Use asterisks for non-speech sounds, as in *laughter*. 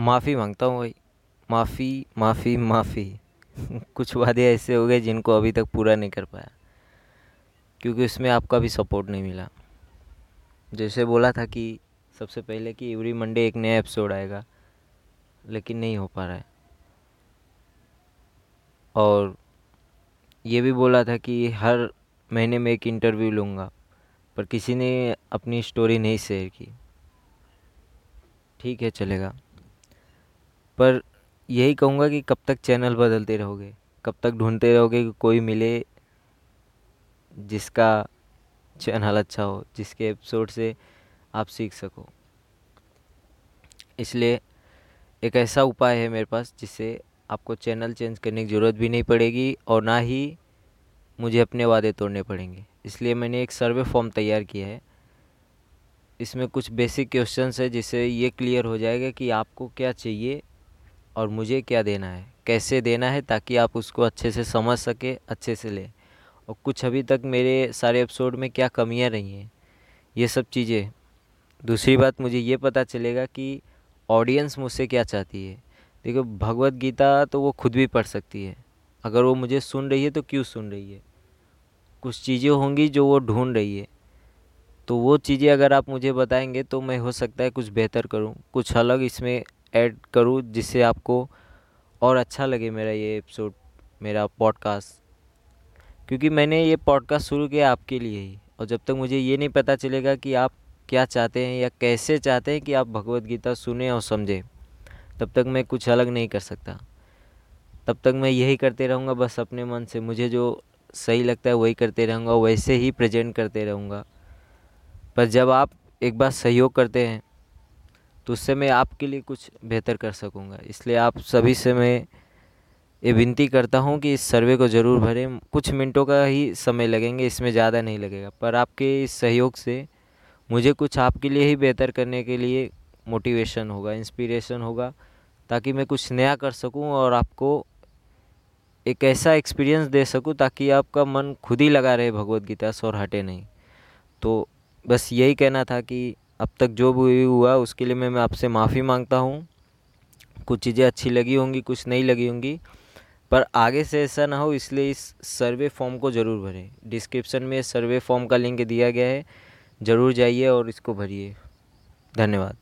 माफ़ी माँगता हूँ भाई। माफ़ी माफ़ी माफ़ी। *laughs* कुछ वादे ऐसे हो गए जिनको अभी तक पूरा नहीं कर पाया। क्योंकि उसमें आपका भी सपोर्ट नहीं मिला। जैसे बोला था कि सबसे पहले कि एवरी मंडे एक नया एपिसोड आएगा, लेकिन नहीं हो पा रहा है। और ये भी बोला था कि हर महीने में एक इंटरव्यू लूँगा, पर किसी ने अपनी स्टोरी नहीं शेयर की। ठीक है, चलेगा। पर यही कहूँगा कि कब तक चैनल बदलते रहोगे? कब तक ढूंढते रहोगे कि कोई मिले जिसका चैनल अच्छा हो, जिसके एपिसोड से आप सीख सको? इसलिए एक ऐसा उपाय है मेरे पास जिससे आपको चैनल चेंज करने की ज़रूरत भी नहीं पड़ेगी और ना ही मुझे अपने वादे तोड़ने पड़ेंगे। इसलिए मैंने एक सर्वे फॉर्म तैयार किया है। इसमें कुछ बेसिक क्वेश्चंस है जिससे ये क्लियर हो जाएगा कि आपको क्या चाहिए और मुझे क्या देना है? कैसे देना है ताकि आप उसको अच्छे से समझ सके, अच्छे से लें? और कुछ अभी तक मेरे सारे एपिसोड में क्या कमियाँ रही हैं? ये सब चीज़ें। दूसरी बात, मुझे ये पता चलेगा कि ऑडियंस मुझसे क्या चाहती है। देखो, भगवत गीता तो वो खुद भी पढ़ सकती है। अगर वो मुझे सुन रही है तो क्यों सुन रही है? कुछ चीज़ें होंगी जो वो ढूंढ रही है। तो वो चीज़ें अगर आप मुझे बताएँगे तो मैं हो सकता है कुछ बेहतर करूँ, कुछ अलग इसमें ऐड करूँ जिससे आपको और अच्छा लगे मेरा ये एपिसोड मेरा पॉडकास्ट क्योंकि मैंने ये पॉडकास्ट शुरू किया आपके लिए ही, और जब तक मुझे ये नहीं पता चलेगा कि आप क्या चाहते हैं या कैसे चाहते हैं कि आप भगवत गीता सुने और समझें, तब तक मैं कुछ अलग नहीं कर सकता। तब तक मैं यही करते रहूँगा, बस अपने मन से, मुझे जो सही लगता है वही करते रहूँगा, वैसे ही प्रेजेंट करते रहूँगा। पर जब आप एक बार सहयोग करते हैं तो उससे मैं आपके लिए कुछ बेहतर कर सकूँगा। इसलिए आप सभी से मैं ये विनती करता हूँ कि इस सर्वे को ज़रूर भरें। कुछ मिनटों का ही समय लगेंगे, इसमें ज़्यादा नहीं लगेगा। पर आपके इस सहयोग से मुझे कुछ आपके लिए ही बेहतर करने के लिए मोटिवेशन होगा इंस्पिरेशन होगा, ताकि मैं कुछ नया कर सकूँ और आपको एक ऐसा एक्सपीरियंस दे सकूँ ताकि आपका मन खुद ही लगा रहे भगवत गीता से और हटे नहीं। तो बस यही कहना था कि अब तक जो भी हुआ, उसके लिए मैं आपसे माफ़ी माँगता हूँ। कुछ चीज़ें अच्छी लगी होंगी, कुछ नहीं लगी होंगी, पर आगे से ऐसा ना हो, इसलिए इस सर्वे फॉर्म को ज़रूर भरें। डिस्क्रिप्शन में सर्वे फॉर्म का लिंक दिया गया है, ज़रूर जाइए और इसको भरिए। धन्यवाद।